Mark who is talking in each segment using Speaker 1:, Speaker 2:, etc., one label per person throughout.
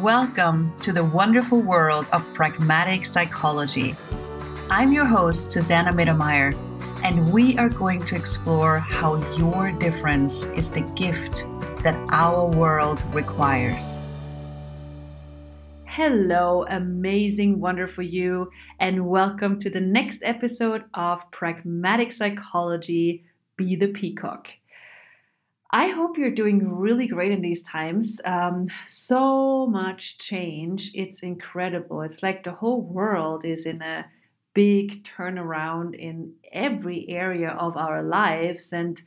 Speaker 1: Welcome to the wonderful world of pragmatic psychology. I'm your host, Susanna Mittermeier, and we are going to explore how your difference is the gift that our world requires. Hello, amazing, wonderful you, and welcome to the next episode of Pragmatic Psychology Be the Peacock. I hope you're doing really great in these times. Um, so much change. It's incredible. It's like the whole world is in a big turnaround in every area of our lives. And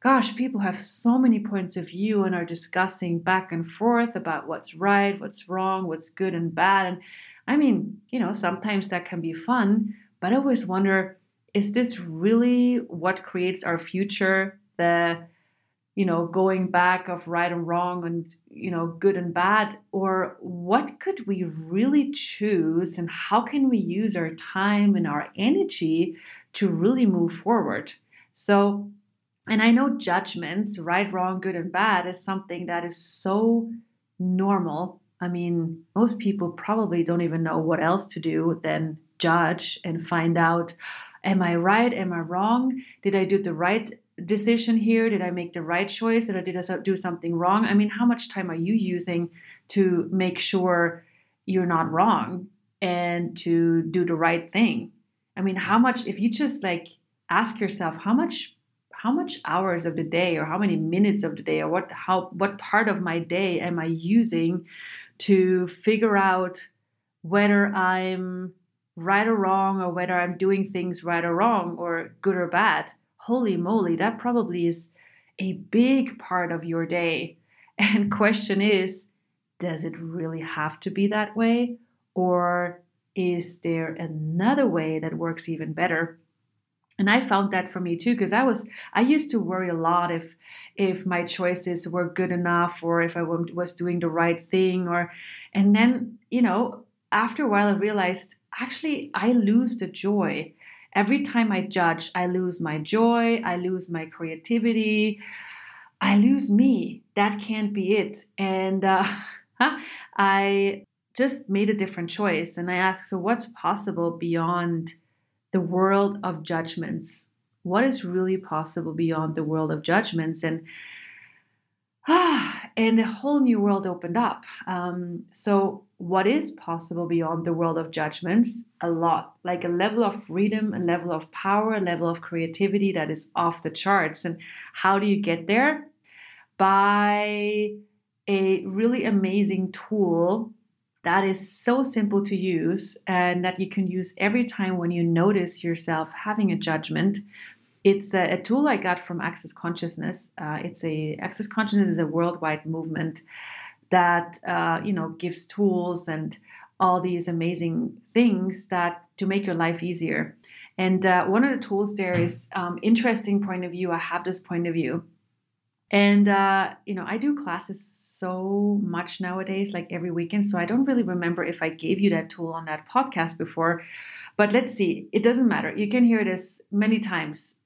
Speaker 1: gosh, people have so many points of view and are discussing back and forth about what's right, what's wrong, what's good and bad. And I mean, you know, sometimes that can be fun, but I always wonder is this really what creates our future? The you know going back of right and wrong and you know good and bad? Or what could we really choose and how can we use our time and our energy to really move forward? So and i know judgments right wrong good and bad is something that is so normal. I mean most people probably don't even know what else to do than judge and find out am i right? Am i wrong? Did i do the right decision here? Did I make the right choice or did I do something wrong? I mean, how much time are you using to make sure you're not wrong and to do the right thing? I mean, how much if you just like ask yourself how much how much hours of the day or how many minutes of the day or what how what part of my day am I using to figure out whether I'm right or wrong or whether I'm doing things right or wrong or good or bad holy moly, that probably is a big part of your day. And question is, does it really have to be that way? Or is there another way that works even better? And I found that for me too, because I was I used to worry a lot if if my choices were good enough or if I was doing the right thing or and then you know after a while I realized actually I lose the joy Every time I judge, I lose my joy, I lose my creativity, I lose me. That can't be it. And uh, I just made a different choice. And I asked, so what's possible beyond the world of judgments? What is really possible beyond the world of judgments? And and a whole new world opened up. Um, so, what is possible beyond the world of judgments? A lot, like a level of freedom, a level of power, a level of creativity that is off the charts. And how do you get there? By a really amazing tool that is so simple to use and that you can use every time when you notice yourself having a judgment it's a, a, tool I got from Access Consciousness. Uh, it's a Access Consciousness is a worldwide movement that uh, you know gives tools and all these amazing things that to make your life easier. And uh, one of the tools there is um, interesting point of view. I have this point of view, and uh, you know I do classes so much nowadays, like every weekend. So I don't really remember if I gave you that tool on that podcast before. But let's see. It doesn't matter. You can hear this many times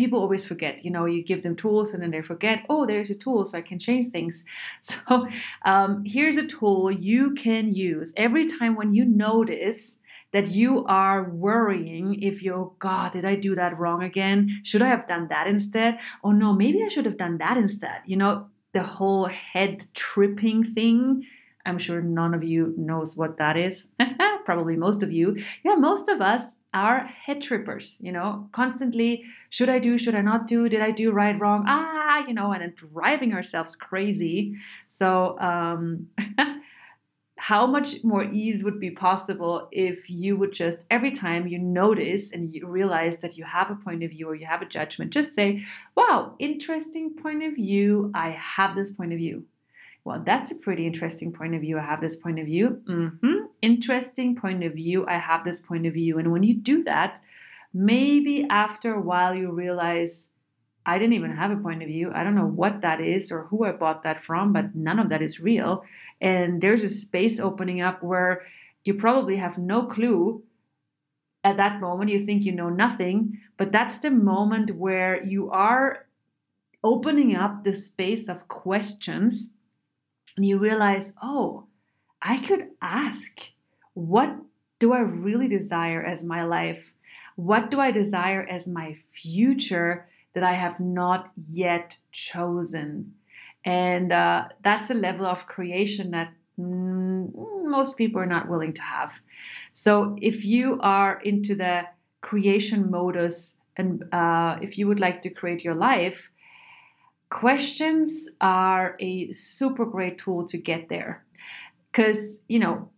Speaker 1: people always forget you know you give them tools and then they forget oh there's a tool so i can change things. So um, here's a tool you can use every time when you notice that you are worrying if you're, god did i do that wrong again? Should i have done that instead? Oh no maybe i should have done that instead. You know the whole head tripping thing i'm sure none of you knows what that is probably most of you yeah most of us are head trippers, you know, constantly, should I do, should I not do, did I do right, wrong, ah, you know, and then driving ourselves crazy. So, um, how much more ease would be possible if you would just, every time you notice and you realize that you have a point of view or you have a judgment, just say, wow, interesting point of view. I have this point of view. Well, that's a pretty interesting point of view. I have this point of view. Mm-hmm. Interesting point of view. I have this point of view. And when you do that, maybe after a while you realize, I didn't even have a point of view. I don't know what that is or who I bought that from, but none of that is real. And there's a space opening up where you probably have no clue at that moment. You think you know nothing, but that's the moment where you are opening up the space of questions and you realize, oh, I could ask, what do I really desire as my life? What do I desire as my future that I have not yet chosen? And uh, that's a level of creation that most people are not willing to have. So if you are into the creation modus and uh, if you would like to create your life, questions are a super great tool to get there. Because, you know,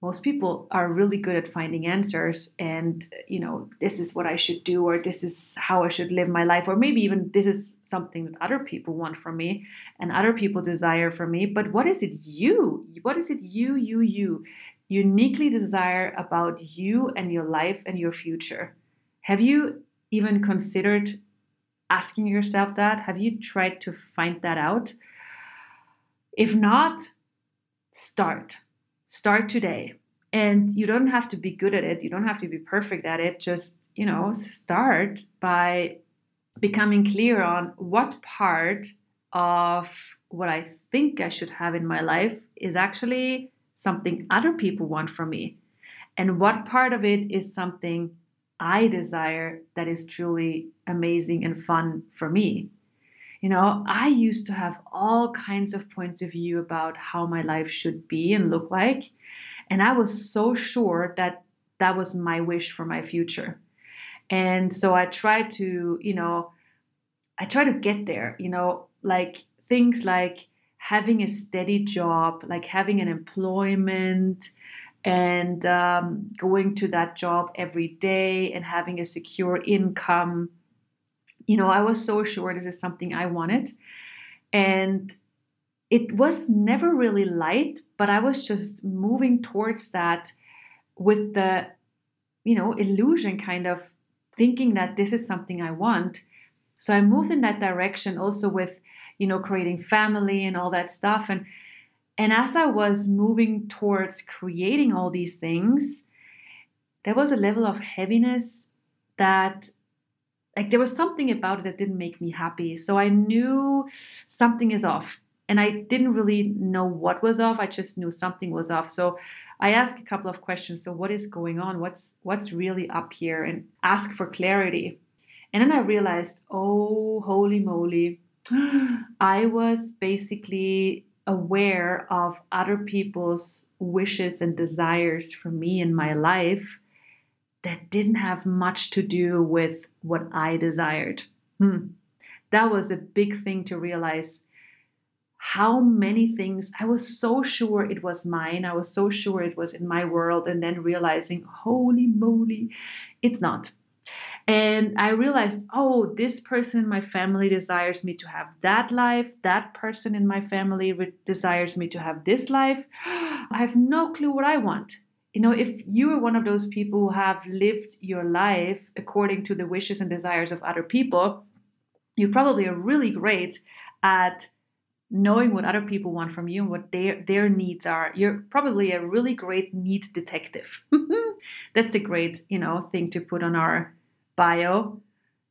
Speaker 1: most people are really good at finding answers and you know this is what i should do or this is how i should live my life or maybe even this is something that other people want from me and other people desire from me. But what is it you what is it you you you uniquely desire about you and your life and your future? Have you even considered asking yourself that? Have you tried to find that out? If not start. Start today. And you don't have to be good at it. You don't have to be perfect at it. Just you know start by becoming clear on what part of what i think i should have in my life is actually something other people want from me. And what part of it is something i desire that is truly amazing and fun for me you know, I used to have all kinds of points of view about how my life should be and look like. And I was so sure that that was my wish for my future. And so I tried to, you know, I try to get there, you know, like things like having a steady job, like having an employment and um, going to that job every day and having a secure income you know, I was so sure this is something I wanted. And it was never really light, but I was just moving towards that with the, you know, illusion kind of thinking that this is something I want. So I moved in that direction also with, you know, creating family and all that stuff. And and as I was moving towards creating all these things, there was a level of heaviness that like there was something about it that didn't make me happy. So I knew something is off. And I didn't really know what was off. I just knew something was off. So I asked a couple of questions. So what is going on? What's what's really up here? And ask for clarity. And then I realized, oh, holy moly, I was basically aware of other people's wishes and desires for me in my life that didn't have much to do with what I desired. Hmm. That was a big thing to realize how many things I was so sure it was mine. I was so sure it was in my world, and then realizing, holy moly, it's not. And I realized, oh, this person in my family desires me to have that life. That person in my family re- desires me to have this life. I have no clue what I want you know, if you are one of those people who have lived your life according to the wishes and desires of other people, you probably are really great at knowing what other people want from you and what their their needs are. You're probably a really great need detective. That's a great, you know, thing to put on our bio.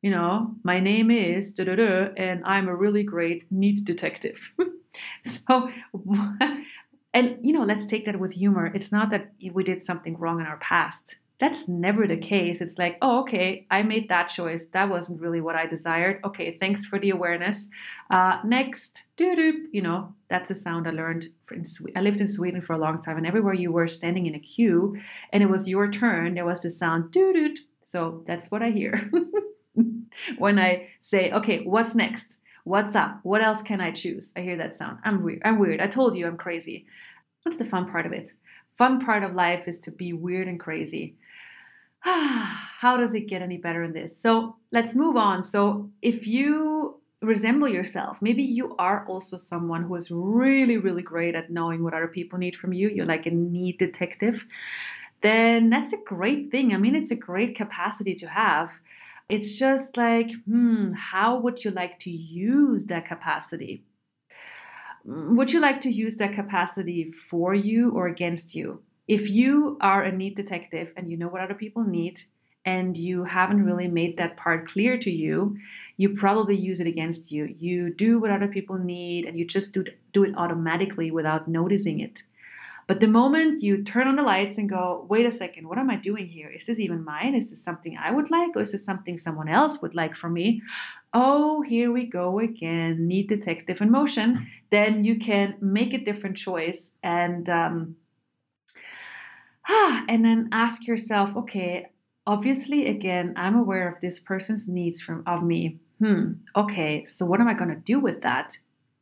Speaker 1: You know, my name is and I'm a really great need detective. so and, you know, let's take that with humor. It's not that we did something wrong in our past. That's never the case. It's like, oh, okay, I made that choice. That wasn't really what I desired. Okay, thanks for the awareness. Uh, next, doo doo. You know, that's a sound I learned. In I lived in Sweden for a long time, and everywhere you were standing in a queue and it was your turn, there was the sound doo doo. So that's what I hear when I say, okay, what's next? What's up? What else can I choose? I hear that sound. I'm weird. I'm weird. I told you I'm crazy. What's the fun part of it? Fun part of life is to be weird and crazy. How does it get any better than this? So let's move on. So if you resemble yourself, maybe you are also someone who is really, really great at knowing what other people need from you. You're like a need detective. Then that's a great thing. I mean, it's a great capacity to have. It's just like, hmm, how would you like to use that capacity? Mm, would you like to use that capacity for you or against you? If you are a need detective and you know what other people need, and you haven't really made that part clear to you, you probably use it against you. You do what other people need and you just do, do it automatically without noticing it. But the moment you turn on the lights and go, wait a second, what am I doing here? Is this even mine? Is this something I would like? Or is this something someone else would like for me? Oh, here we go again, need detective in motion. Then you can make a different choice and um, and then ask yourself, okay, obviously again, I'm aware of this person's needs from of me. Hmm, okay, so what am I gonna do with that?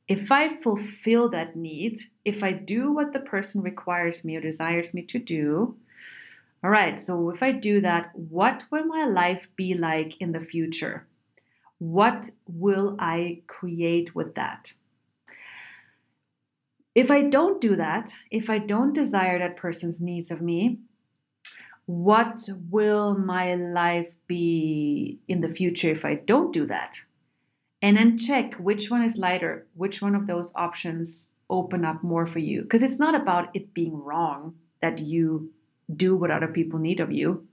Speaker 1: If I fulfill that need, if I do what the person requires me or desires me to do, all right, so if I do that, what will my life be like in the future? What will I create with that? If I don't do that, if I don't desire that person's needs of me, what will my life be in the future if I don't do that? And then check which one is lighter, which one of those options open up more for you. Because it's not about it being wrong that you do what other people need of you.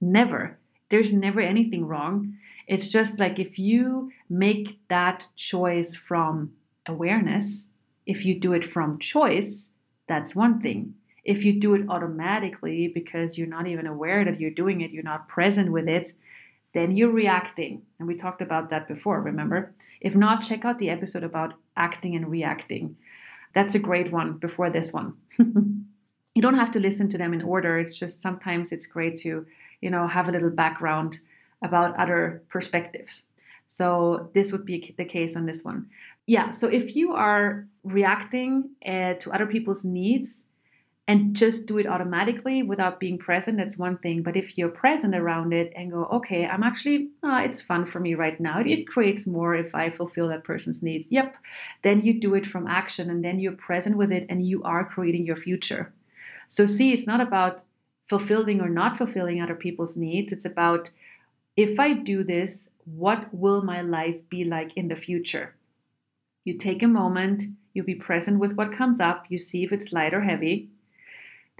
Speaker 1: Never. There's never anything wrong. It's just like if you make that choice from awareness, if you do it from choice, that's one thing. If you do it automatically because you're not even aware that you're doing it, you're not present with it, then you're reacting. And we talked about that before, remember? If not, check out the episode about acting and reacting. That's a great one before this one. you don't have to listen to them in order. It's just sometimes it's great to, you know, have a little background about other perspectives. So this would be the case on this one. Yeah, so if you are reacting uh, to other people's needs, and just do it automatically without being present that's one thing. But if you're present around it and go okay i'm actually oh, it's fun for me right now it creates more if i fulfill that person's needs. Yep. Then you do it from action and then you're present with it and you are creating your future. So see it's not about fulfilling or not fulfilling other people's needs. It's about if i do this what will my life be like in the future? You take a moment You'll be present with what comes up you see if it's light or heavy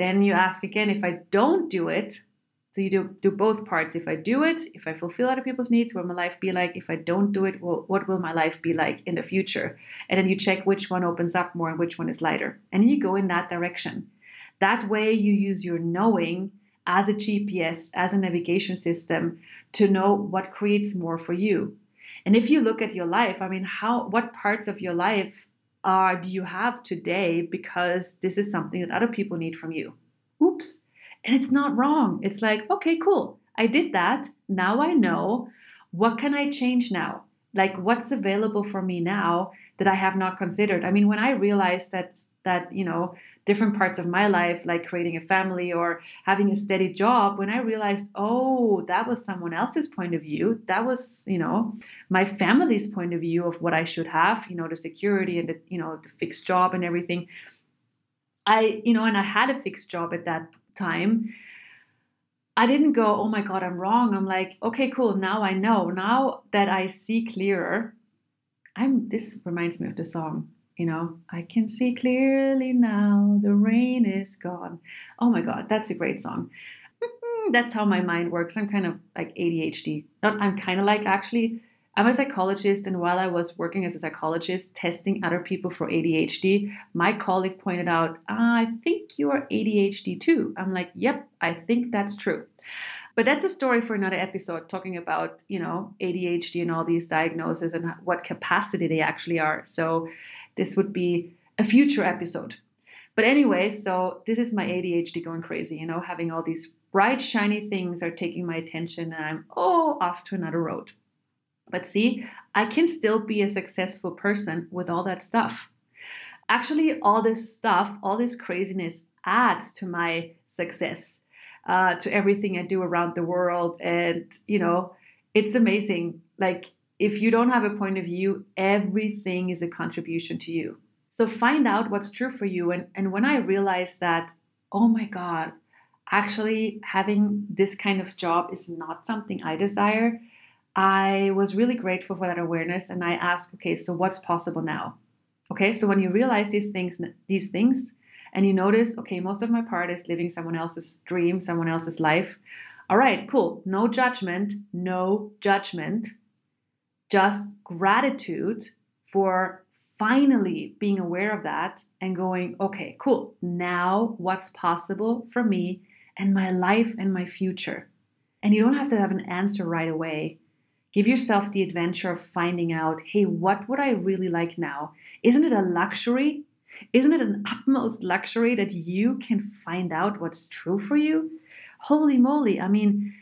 Speaker 1: then you ask again if I don't do it. So you do, do both parts. If I do it, if I fulfill other people's needs, what will my life be like? If I don't do it, well, what will my life be like in the future? And then you check which one opens up more and which one is lighter. And you go in that direction. That way you use your knowing as a GPS, as a navigation system to know what creates more for you. And if you look at your life, I mean, how what parts of your life uh, do you have today because this is something that other people need from you? Oops. And it's not wrong. It's like, okay, cool. I did that. Now I know. What can I change now? Like, what's available for me now that I have not considered? I mean, when I realized that that you know different parts of my life like creating a family or having a steady job when i realized oh that was someone else's point of view that was you know my family's point of view of what i should have you know the security and the you know the fixed job and everything i you know and i had a fixed job at that time I didn't go, oh my God, I'm wrong. I'm like, okay, cool. Now I know. Now that I see clearer, I'm, this reminds me of the song you know, I can see clearly now, the rain is gone. Oh my God, that's a great song. that's how my mind works. I'm kind of like ADHD. Not, I'm kind of like actually, I'm a psychologist, and while I was working as a psychologist testing other people for ADHD, my colleague pointed out, ah, I think you are ADHD too. I'm like, yep, I think that's true. But that's a story for another episode, talking about you know ADHD and all these diagnoses and what capacity they actually are. So this would be a future episode. But anyway, so this is my ADHD going crazy, you know, having all these bright, shiny things are taking my attention, and I'm oh off to another road. But see, I can still be a successful person with all that stuff. Actually, all this stuff, all this craziness adds to my success, uh, to everything I do around the world. And, you know, it's amazing. Like, if you don't have a point of view, everything is a contribution to you. So find out what's true for you. And, and when I realized that, oh my God, actually having this kind of job is not something I desire, I was really grateful for that awareness. And I asked, okay, so what's possible now? Okay, so when you realize these things, these things, and you notice, okay, most of my part is living someone else's dream, someone else's life. All right, cool. No judgment, no judgment just gratitude for finally being aware of that and going, okay, cool. Now what's possible for me and my life and my future? And you don't have to have an answer right away. Give yourself the adventure of finding out, hey, what would I really like now? Isn't it a luxury? Isn't it an utmost luxury that you can find out what's true for you? Holy moly. I mean,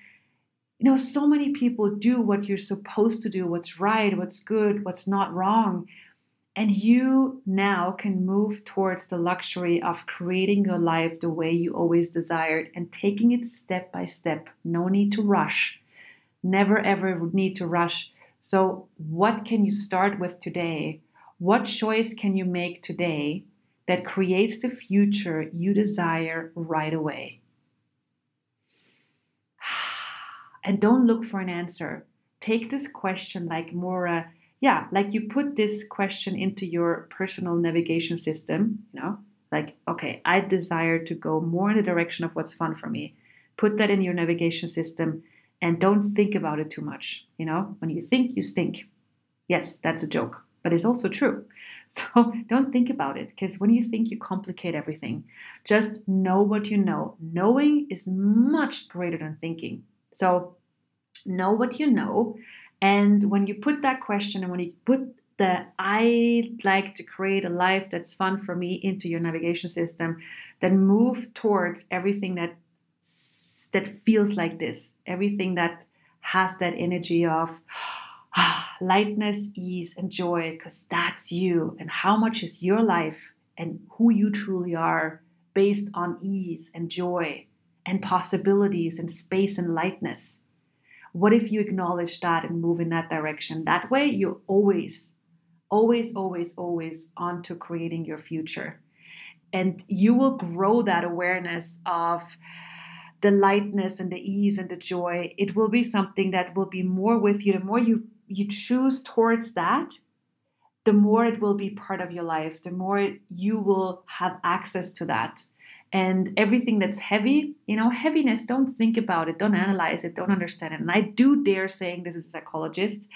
Speaker 1: you know, so many people do what you're supposed to do, what's right, what's good, what's not wrong. And you now can move towards the luxury of creating your life the way you always desired and taking it step by step. No need to rush. Never ever need to rush. So, what can you start with today? What choice can you make today that creates the future you desire right away? And don't look for an answer. Take this question like more a yeah, like you put this question into your personal navigation system, you know, like, okay, I desire to go more in the direction of what's fun for me. Put that in your navigation system and don't think about it too much. You know, when you think, you stink. Yes, that's a joke, but it's also true. So don't think about it because when you think, you complicate everything. Just know what you know. Knowing is much greater than thinking. So know what you know and when you put that question and when you put the I'd like to create a life that's fun for me into your navigation system, then move towards everything that that feels like this, everything that has that energy of lightness, ease, and joy, because that's you. And how much is your life and who you truly are based on ease and joy and possibilities and space and lightness. What if you acknowledge that and move in that direction? That way, you're always, always, always, always on to creating your future. And you will grow that awareness of the lightness and the ease and the joy. It will be something that will be more with you. The more you, you choose towards that, the more it will be part of your life, the more you will have access to that and everything that's heavy you know heaviness don't think about it don't analyze it don't understand it. And i do dare saying this as a psychologist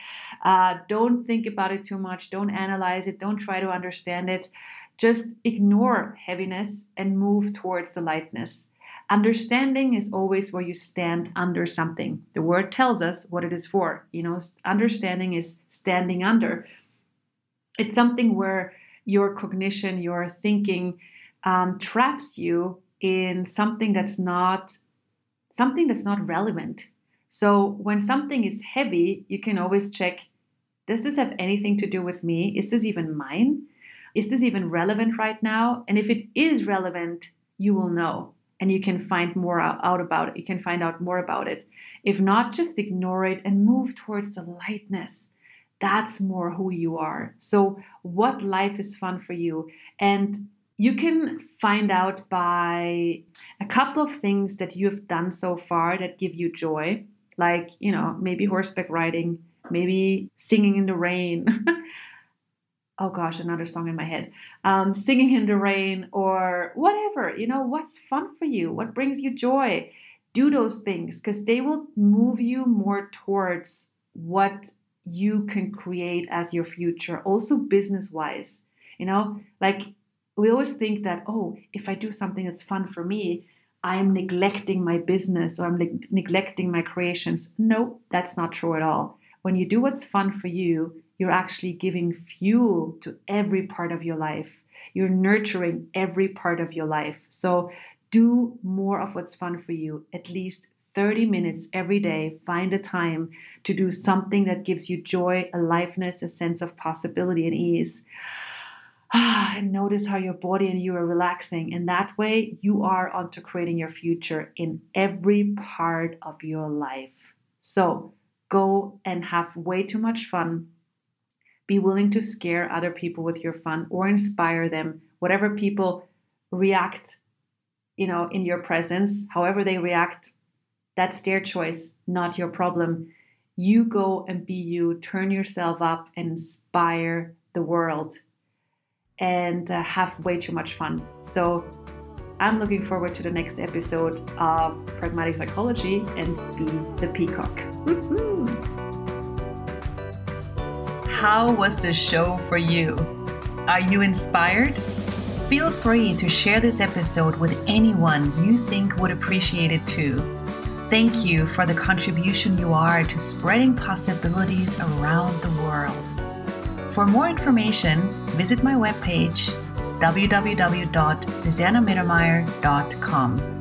Speaker 1: uh, don't think about it too much don't analyze it don't try to understand it. Just ignore heaviness and move towards the lightness. Understanding is always where you stand under something. The word tells us what it is for you know understanding is standing under. It's something where your cognition your thinking um, traps you in something that's not something that's not relevant. So when something is heavy, you can always check does this have anything to do with me? Is this even mine? Is this even relevant right now? And if it is relevant, you will know and you can find more out about it. You can find out more about it. If not, just ignore it and move towards the lightness. That's more who you are. So, what life is fun for you? And you can find out by a couple of things that you have done so far that give you joy, like, you know, maybe horseback riding, maybe singing in the rain. oh gosh, another song in my head. Um, singing in the rain or whatever, you know, what's fun for you? What brings you joy? Do those things because they will move you more towards what you can create as your future, also business wise. You know, like we always think that, oh, if I do something that's fun for me, I'm neglecting my business or I'm ne- neglecting my creations. No, that's not true at all. When you do what's fun for you, you're actually giving fuel to every part of your life. You're nurturing every part of your life. So do more of what's fun for you, at least 30 minutes every day. Find a time to do something that gives you joy, aliveness, a sense of possibility and ease. Ah, and notice how your body and you are relaxing. And that way, you are onto creating your future in every part of your life. So go and have way too much fun. Be willing to scare other people with your fun or inspire them. Whatever people react, you know, in your presence, however they react, that's their choice, not your problem. You go and be you, turn yourself up and inspire the world and uh, have way too much fun. So I'm looking forward to the next episode of Pragmatic Psychology and Be the Peacock. How was the show for you? Are you inspired? Feel free to share this episode with anyone you think would appreciate it too. Thank you for the contribution you are to spreading possibilities around the world. For more information, visit my webpage www.susannamittermeier.com.